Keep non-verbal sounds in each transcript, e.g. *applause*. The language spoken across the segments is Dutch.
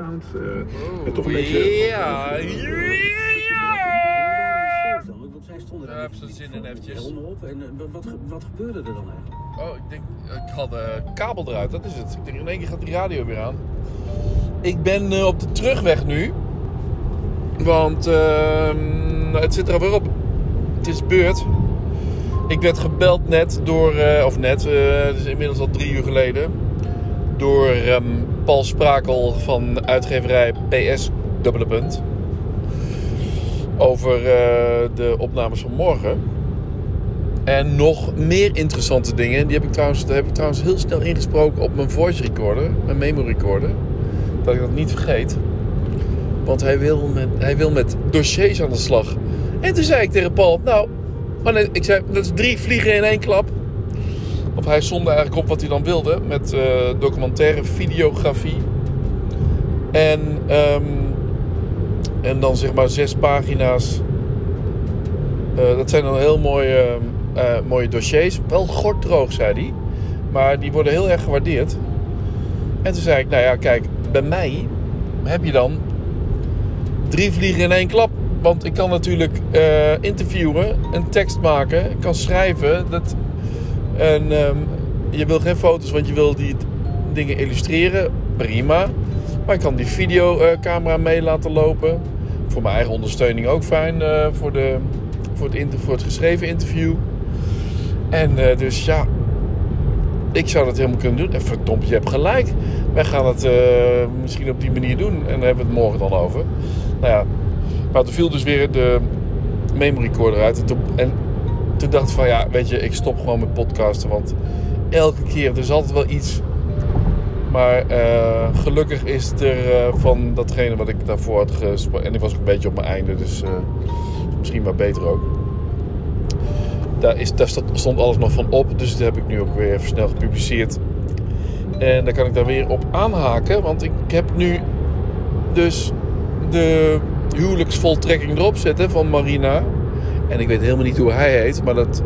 sound. Uh, en toch een beetje... Ja, ja. Want zij stonden Daar ze zin in eventjes. op. En eh, wat, wat gebeurde er dan eigenlijk? Oh, ik denk, ik had de kabel eruit, dat is het. Ik denk, in één keer gaat die radio weer aan. Ik ben eh, op de terugweg nu. Want ehm, het zit er alweer op. Het is beurt. Ik werd gebeld net door, eh, of net, eh, het is inmiddels al drie uur geleden. Door ehm, Paul Sprakel van uitgeverij PS Dubbele Punt. Over eh, de opnames van morgen. En nog meer interessante dingen. Die heb ik trouwens, daar heb ik trouwens heel snel ingesproken op mijn voice recorder, mijn memo recorder. Dat ik dat niet vergeet. Want hij wil met, hij wil met dossiers aan de slag. En toen zei ik tegen Paul, nou, ik zei, dat is drie vliegen in één klap. Of hij somde eigenlijk op wat hij dan wilde met eh, documentaire videografie. En, ehm, en dan zeg maar zes pagina's. Eh, dat zijn dan heel mooie, eh, mooie dossiers. Wel gorddroog, zei hij. Maar die worden heel erg gewaardeerd. En toen zei ik, nou ja, kijk, bij mij heb je dan drie vliegen in één klap. Want ik kan natuurlijk interviewen, een tekst maken, kan schrijven. Dat, en ehm, je wil geen foto's, want je wil die dingen illustreren. Prima. Maar ik kan die videocamera mee laten lopen. Voor mijn eigen ondersteuning ook fijn eh, voor, de, voor, het voor het geschreven interview. En eh, dus ja, ik zou dat helemaal kunnen doen. En verdomd, je hebt gelijk. Wij gaan het eh, misschien op die manier doen. En daar hebben we het morgen dan over. Nou ja, maar toen viel dus weer de memory recorder uit. En toen dacht ik van ja, weet je, ik stop gewoon met podcasten. Want elke keer, er is altijd wel iets. Maar eh, gelukkig is er eh, van datgene wat ik daarvoor had gesproken. En ik was ook een beetje op mijn einde, dus eh, misschien maar beter ook. Daar, is, daar stond- alles nog van op, dus dat heb ik nu ook weer even snel gepubliceerd. En daar kan ik daar weer op aanhaken, want ik heb nu dus de huwelijksvoltrekking erop zitten van Marina. En ik weet helemaal niet hoe hij heet, maar dat,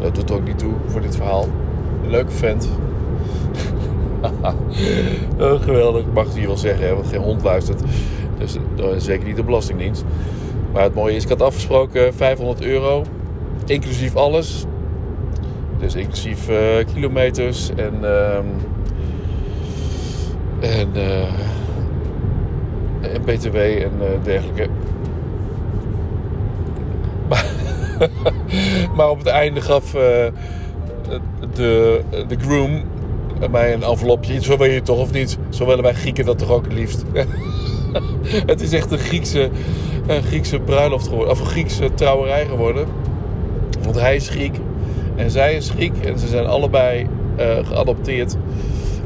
dat doet ook niet toe voor dit verhaal. Leuke vent. oh, *laughs* geweldig, mag het hier wel zeggen, hè, want geen hond luistert. Dus eh, zeker niet de Belastingdienst. Maar het mooie is, ik had afgesproken 500 euro, inclusief alles. Dus inclusief eh, kilometers en, ehm, en, eh, en BTW en eh, dergelijke. Maar, *laughs* maar op het einde gaf eh, de, de groom mij een envelopje. Zo wil je toch of niet? Zo willen wij Grieken dat toch ook het liefst. *laughs* het is echt een Griekse, een Griekse bruiloft geworden. Of een Griekse trouwerij geworden. Want hij is Griek en zij is Griek. En ze zijn allebei eh, geadopteerd.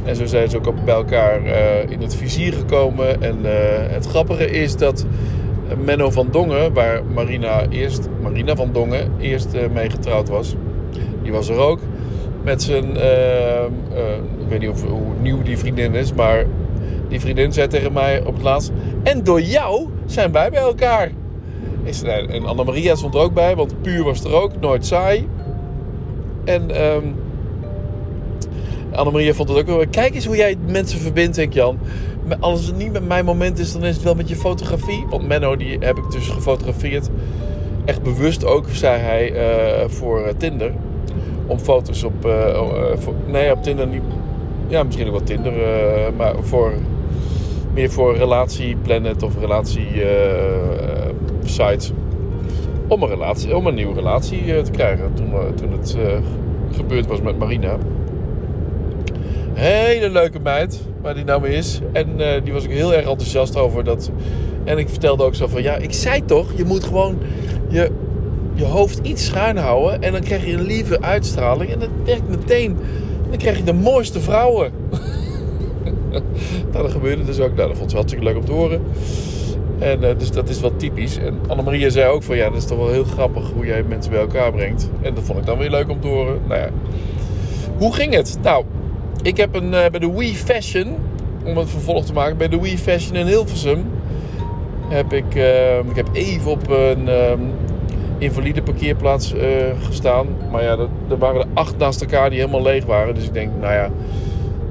En zo zijn ze ook bij elkaar eh, in het vizier gekomen. En het grappige is dat Menno van Dongen, waar Marina, eerst, Marina van Dongen eerst eh, mee getrouwd was, die was er ook. Met zijn, eh, eh, ik weet niet of, hoe nieuw die vriendin is, maar die vriendin zei tegen mij op het laatst: En door jou zijn wij bij elkaar. En Annemaria stond er ook bij, want puur was er ook, nooit saai. En ehm Annemaria vond het ook wel. Kijk eens hoe jij mensen verbindt, denk Jan. Als het niet met mijn moment is, dan is het wel met je fotografie. Want Menno, die heb ik dus gefotografeerd. Echt bewust ook, zei hij, eh, voor eh, Tinder. Om foto's op... eh, voor, nee, op Tinder niet. Ja, misschien ook wel Tinder. maar voor... Meer voor relatieplanet of relatie eh, eh, sites. Om een, relatie, om een nieuwe relatie te krijgen. Toen, toen het gebeurd was met Marina. Hele leuke meid, waar die nou mee is. En eh, die was ik heel erg enthousiast over. Dat... En ik vertelde ook zo van, ja, ik zei toch, je moet gewoon je, je hoofd iets schuin houden. En dan krijg je een lieve uitstraling. En dat werkt meteen. Dan krijg je de mooiste vrouwen. *laughs* nou, dat gebeurde dus ook. Nou, dat vond ze hartstikke leuk om te horen. En eh, dus dat is wel typisch. En Annemaria zei ook van, ja, dat is toch wel heel grappig hoe jij mensen bij elkaar brengt. En dat vond ik dan weer leuk om te horen. Nou ja, hoe ging het? Nou, ik heb een, eh, bij de Wii Fashion, om het vervolg te maken, bij de Wii Fashion in Hilversum heb ik, eh, ik heb even op een ehm, invalide parkeerplaats eh, gestaan. Maar ja, er, waren er acht naast elkaar die helemaal leeg waren. Dus ik denk, nou ja,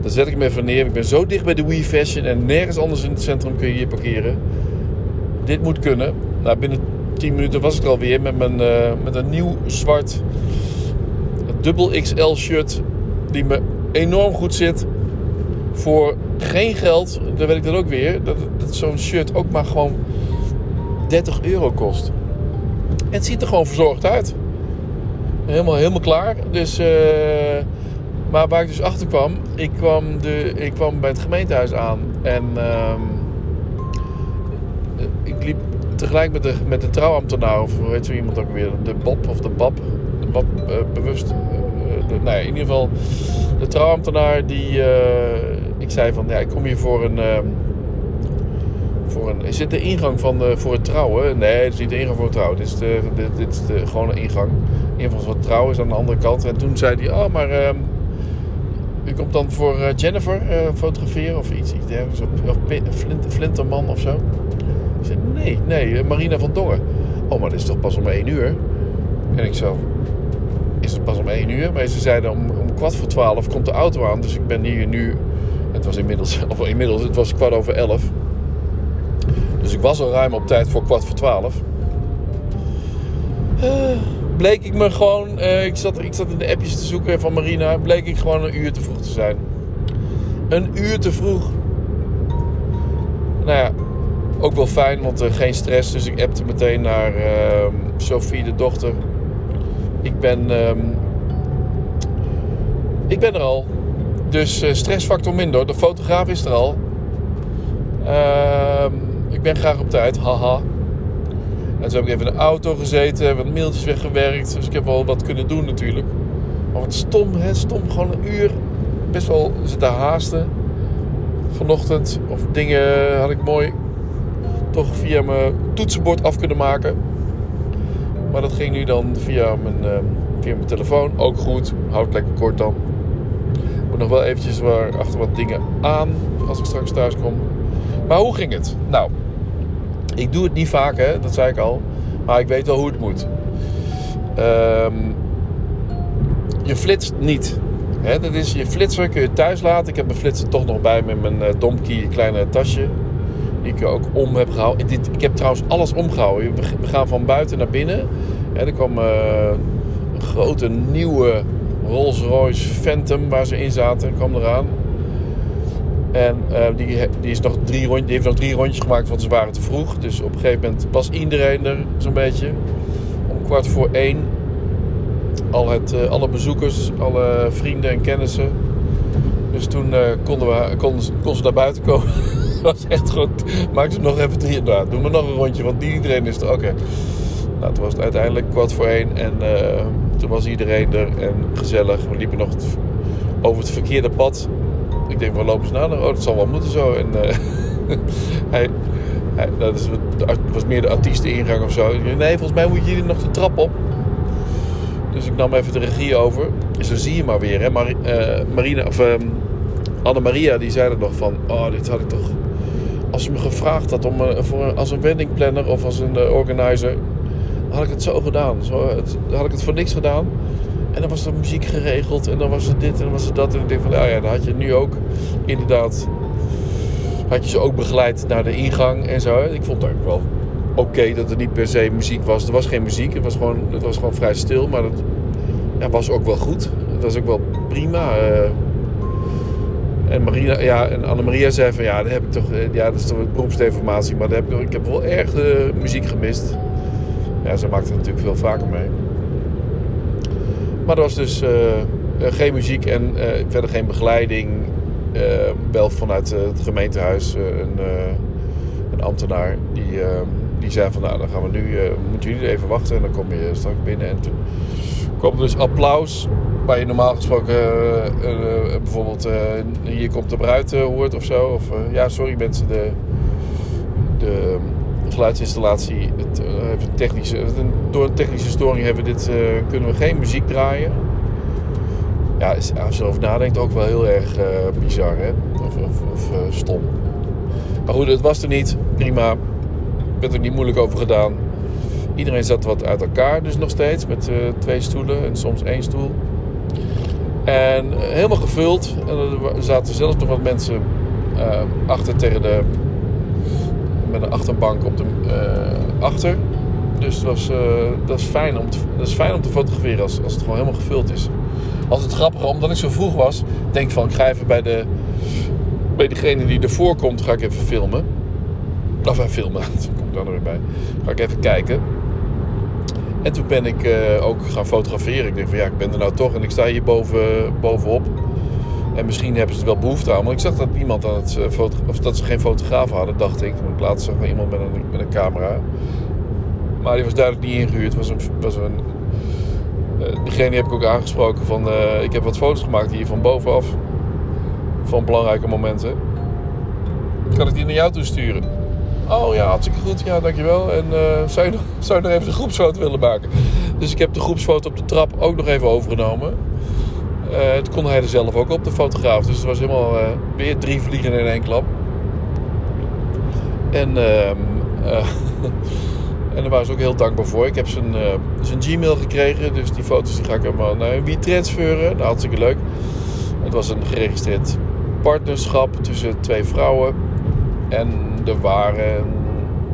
Dan zet ik hem even neer. Ik ben zo dicht bij de Wii Fashion en nergens anders in het centrum kun je hier parkeren. Dit moet kunnen. Nou, binnen 10 minuten was ik alweer met, mijn, eh, met een nieuw zwart dubbel XL shirt die me enorm goed zit. Voor geen geld, dan weet ik dat ook weer, dat, dat zo'n shirt ook maar gewoon 30 euro kost. Het ziet er gewoon verzorgd uit. Helemaal, helemaal klaar. Dus, eh, maar waar ik dus achter kwam, ik kwam, de, ik kwam bij het gemeentehuis aan. En ehm, ik liep tegelijk met de, met de trouwambtenaar, of weet zo iemand ook weer, de Bob of de Bab. De Bab eh, bewust. Eh, nou ja, in ieder geval de trouwambtenaar die. eh, ik zei van ja, ik kom hier voor een. ehm, voor een, is dit de ingang van, eh, voor het trouwen? Nee, het is niet de ingang voor het trouwen. Dit is, de, dit, is de gewone ingang. In ieder geval voor het trouwen is aan de andere kant. En toen zei hij, oh, maar ehm, u komt dan voor Jennifer fotograferen of iets, iets dergelijks. Of, Flint, Flinterman of zo. Ik zei, nee, nee, Marina van Dongen. Oh, maar dit is toch pas om één uur? En ik zo, is pas om één uur? Maar ze zeiden om, om kwart voor twaalf komt de auto aan. Dus ik ben hier nu, het was inmiddels, *laughs* of inmiddels, het was kwart over elf. Dus ik was al ruim op tijd voor kwart voor twaalf. Eh, bleek ik me gewoon, eh, ik, zat, ik zat in de appjes te zoeken van Marina, bleek ik gewoon een uur te vroeg te zijn. Een uur te vroeg. Nou ja, ook wel fijn, want eh, geen stress. Dus ik appte meteen naar ehm, Sophie, de dochter. Ik ben, ehm, ik ben er al. Dus eh, stressfactor minder. De fotograaf is er al. Ehm, ik ben graag op tijd, haha. En toen heb ik even in de auto gezeten, wat mailtjes weggewerkt. Dus ik heb wel wat kunnen doen natuurlijk. Maar wat stom, hè? Stom, gewoon een uur. Best wel zitten haasten. Vanochtend, of dingen had ik mooi toch via mijn toetsenbord af kunnen maken. Maar dat ging nu dan via mijn, ehm, via mijn telefoon. Ook goed, houdt lekker kort dan. Moet nog wel eventjes waar, achter wat dingen aan als ik straks thuis kom. Maar hoe ging het? Nou, ik doe het niet vaak, hè, dat zei ik al. Maar ik weet wel hoe het moet. Ehm, je flitst niet. Hè, dat is je flitser kun je thuis laten. Ik heb mijn flitser toch nog bij met mijn uh, domkie kleine tasje. Die ik ook om heb gehouden. Dit, ik heb trouwens alles omgehouden. We gaan van buiten naar binnen. Hè, er kwam eh, een grote nieuwe Rolls Royce Phantom waar ze in zaten. kwam eraan. En eh, die, die, is nog drie rond, die heeft nog drie rondjes gemaakt, want ze waren te vroeg. Dus op een gegeven moment was iedereen er zo'n beetje. Om kwart voor één. Al het, eh, alle bezoekers, alle vrienden en kennissen. Dus toen konden we, kon, kon ze naar buiten komen. *laughs* *laughs* Was echt goed. Maak ze nog even drie. Nou, doen we nog een rondje, want iedereen is er. Oké. Nou, toen was het uiteindelijk kwart voor één. En eh, toen was iedereen er en gezellig. We liepen nog over het verkeerde pad. Ik denk, waar lopen ze nou? Oh, dat zal wel moeten zo. En eh, *laughs* hij, dat is, was meer de artiesteningang of zo. Nee, volgens mij moet je hier nog de trap op. Dus ik nam even de regie over. Zo zie je maar weer, hè. Mar eh, Marina, of ehm, Anne-Maria, die zei er nog van... Oh, dit had ik toch... Als ze me gevraagd had om, eh, voor, als een weddingplanner of als een eh, organizer... Had ik het zo gedaan. Zo, het, dan had ik het voor niks gedaan. En dan was er muziek geregeld en dan was er dit en dan was er dat. En ik denk van, nou ja, dan had je nu ook inderdaad... Had je ze ook begeleid naar de ingang en zo. Ik vond het ook wel oké dat er niet per se muziek was. Er was geen muziek, het was gewoon, het was gewoon vrij stil. Maar dat ja, was ook wel goed. Het was ook wel prima. eh. En, Marina, ja, en Annemaria zei van, ja, dat heb ik toch... eh, Ja, dat is toch beroepsdeformatie. Maar daar heb ik, ik heb wel erg de muziek gemist. Ja, ze maakte het natuurlijk veel vaker mee. Maar er was dus eh, eh, geen muziek en eh, verder geen begeleiding. Eh, wel vanuit eh, het gemeentehuis eh, een, eh, een ambtenaar die, eh, die zei van nou dan gaan we nu, eh, moeten jullie even wachten en dan kom je straks binnen. En toen er dus applaus waar je normaal gesproken eh, eh, bijvoorbeeld eh, hier komt de bruid hoort of zo. Of ja sorry mensen de, de geluidsinstallatie het, een technische, door een technische storing hebben we dit, kunnen we geen muziek draaien. Ja, als je erover nadenkt ook wel heel erg bizar hè? of, of, of stom. Maar goed, het was er niet. Prima. Ik werd er niet moeilijk over gedaan. Iedereen zat wat uit elkaar dus nog steeds met eh, twee stoelen en soms één stoel. En helemaal gevuld. En er zaten zelfs nog wat mensen eh, achter tegen de... Met een achterbank op de... eh, achter. Dus het was, dat, is fijn om te, dat is fijn om te fotograferen als, als het gewoon helemaal gevuld is. Als het grappige, omdat ik zo vroeg was, denk van ik ga even bij, de, bij degene die ervoor komt, ga ik even filmen. Of hij filmen, *laughs* dat komt daar nog weer bij. Ga ik even kijken. En toen ben ik eh, ook gaan fotograferen. Ik denk van ja, ik ben er nou toch en ik sta hier boven, bovenop. En misschien hebben ze er wel behoefte aan. Want ik zag dat niemand aan het eh, of dat ze geen fotograaf hadden, dacht ik. Want laatst zag iemand met een, met een camera. Maar die was duidelijk niet ingehuurd. Was een, was een, eh, diegene heb ik ook aangesproken van... ik heb wat foto's gemaakt hier van bovenaf. Van belangrijke momenten. Kan ik die naar jou toe sturen? Oh ja, hartstikke goed. Ja, dankjewel. En eh, zou, je nog, zou even de groepsfoto willen maken? Dus ik heb de groepsfoto op de trap ook nog even overgenomen. Eh het kon hij er zelf ook op, de fotograaf. Dus het was helemaal eh, weer drie vliegen in één klap. En, ehm, eh, *laughs* en daar waren ze ook heel dankbaar voor. Ik heb zijn, zijn Gmail gekregen. Dus die foto's die ga ik helemaal naar wie transferen. Nou, hartstikke leuk. Het was een geregistreerd partnerschap tussen twee vrouwen. En er waren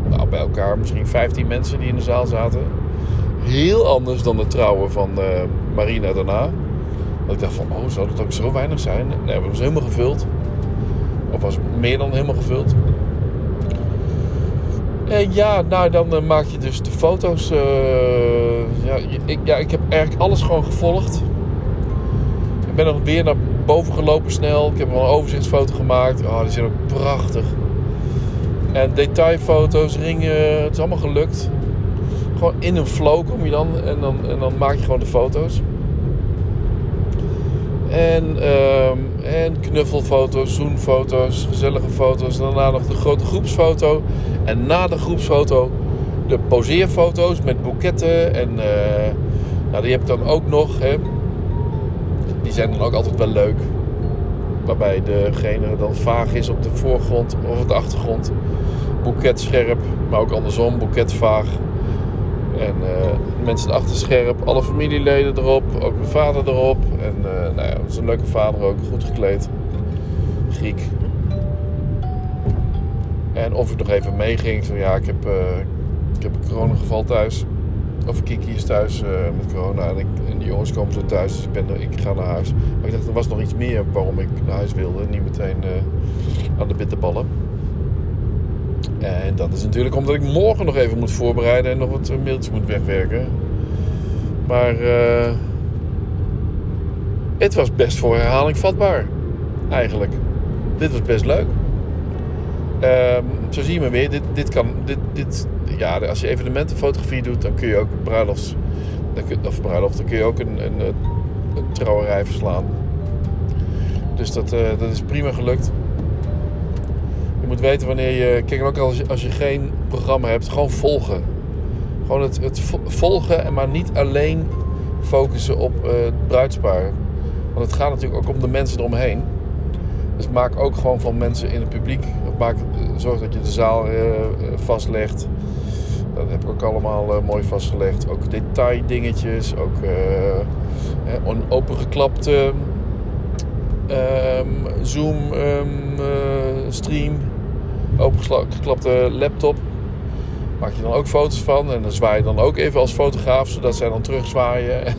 nou, bij elkaar misschien 15 mensen die in de zaal zaten. Heel anders dan de trouwen van eh, Marina daarna. Dat ik dacht van, oh, zou dat ook zo weinig zijn? Nee, het was helemaal gevuld. Of was meer dan helemaal gevuld. En ja, nou dan eh, maak je dus de foto's. eh, ja, ik, ja, ik heb eigenlijk alles gewoon gevolgd. Ik ben nog weer naar boven gelopen snel. Ik heb wel een overzichtsfoto gemaakt. Oh, die zijn ook prachtig. En detailfoto's, ringen, het is allemaal gelukt. Gewoon in een flow kom je dan en dan, en dan maak je gewoon de foto's. En, ehm, en knuffelfoto's, zoenfoto's, gezellige foto's. Daarna nog de grote groepsfoto. En na de groepsfoto de poseerfoto's met boeketten. En eh, nou, die heb ik dan ook nog. Hè. Die zijn dan ook altijd wel leuk. Waarbij degene dan vaag is op de voorgrond of op de achtergrond. Boeket scherp, maar ook andersom, boeket vaag. En eh, mensen achter scherp, alle familieleden erop, ook mijn vader erop. En eh, nou ja, is een leuke vader ook, goed gekleed. Griek. En of ik nog even meeging, zei ja, ik heb, eh, ik heb een coronageval thuis. Of Kiki is thuis eh, met corona en, ik, en die jongens komen zo thuis, dus ik, ben er, ik ga naar huis. Maar ik dacht, er was nog iets meer waarom ik naar huis wilde. Niet meteen eh, aan de bitterballen. En dat is natuurlijk omdat ik morgen nog even moet voorbereiden en nog wat eh, mailtjes moet wegwerken. Maar het was best voor herhaling vatbaar, eigenlijk. Dit was best leuk. Ehm, zo zie je me weer. Dit, dit kan, dit, dit, ja, als je evenementenfotografie doet, dan kun je ook bruilofts, dan kun, of bruiloft, dan kun je ook een, een, een, trouwerij verslaan. Dus dat, eh, dat is prima gelukt. Je moet weten wanneer je. Kijk, ook als je, als je geen programma hebt, gewoon volgen. Gewoon het, het vo- volgen en maar niet alleen focussen op eh, het bruidspaar. Want het gaat natuurlijk ook om de mensen eromheen. Dus maak ook gewoon van mensen in het publiek. Maak, eh, zorg dat je de zaal eh, eh, vastlegt. Dat heb ik ook allemaal mooi vastgelegd. Ook detaildingetjes. Ook een opengeklapte ehm, Zoom ehm, eh, stream. Opengeklapte laptop. Maak je dan ook foto's van. En dan zwaai je dan ook even als fotograaf. Zodat zij dan terugzwaaien. *laughs*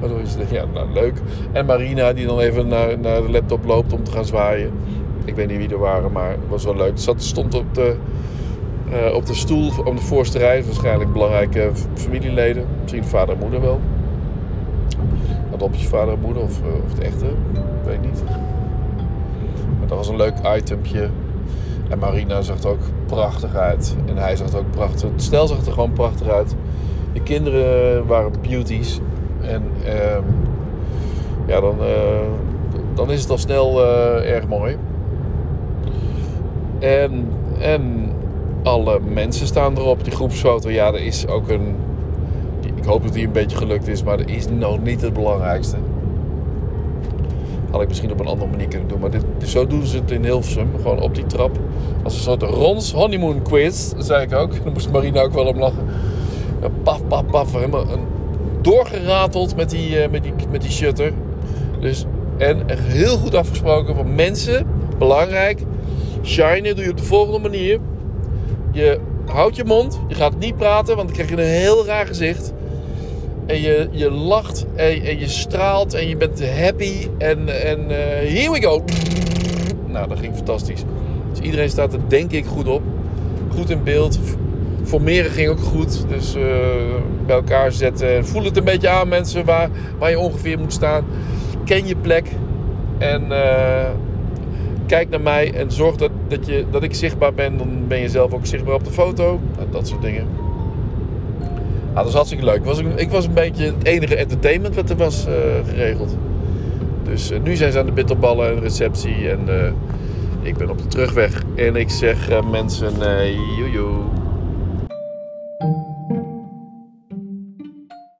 Waardoor ja, nou leuk. En Marina die dan even naar, naar de laptop loopt om te gaan zwaaien. Ik weet niet wie er waren, maar het was wel leuk. Zat, stond op de, eh, op de stoel om de voorste rij. Waarschijnlijk belangrijke familieleden. Misschien vader en moeder wel. Adoptievader en moeder of, eh, of de echte. Ik weet niet. Maar dat was een leuk itempje. En Marina zag er ook prachtig uit. En hij zag er ook prachtig Het stel zag er gewoon prachtig uit. De kinderen waren beauties. En ehm, ja, dan, eh, dan is het al snel eh, erg mooi. En, en alle mensen staan erop. Die groepsfoto, ja, er is ook een... Ik hoop dat die een beetje gelukt is, maar dat is nog niet het belangrijkste. Had ik misschien op een andere manier kunnen doen. Maar dit, zo doen ze het in Hilversum. Gewoon op die trap. Als een soort Rons honeymoon quiz. Zei ik ook. *laughs* Daar moest Marina ook wel om lachen. Ja, paf, paf, paf. Helemaal een doorgerateld met die, eh, met die, met die shutter. Dus, en heel goed afgesproken van mensen, belangrijk. Shinen doe je op de volgende manier. Je houdt je mond, je gaat niet praten, want dan krijg je een heel raar gezicht. En je, je lacht en, en je straalt en je bent happy. En, en eh, here we go. Nou, dat ging fantastisch. Dus iedereen staat er denk ik goed op. Goed in beeld. Formeren ging ook goed. Dus eh, bij elkaar zetten. Voel het een beetje aan mensen waar, waar je ongeveer moet staan. Ken je plek. En eh, kijk naar mij en zorg dat, dat, je, dat ik zichtbaar ben. Dan ben je zelf ook zichtbaar op de foto. Nou, dat soort dingen. Nou, dat was hartstikke leuk. Ik was, ik was een beetje het enige entertainment wat er was uh, geregeld. Dus uh, nu zijn ze aan de bitterballen en receptie. En uh, ik ben op de terugweg. En ik zeg mensen, joejoe.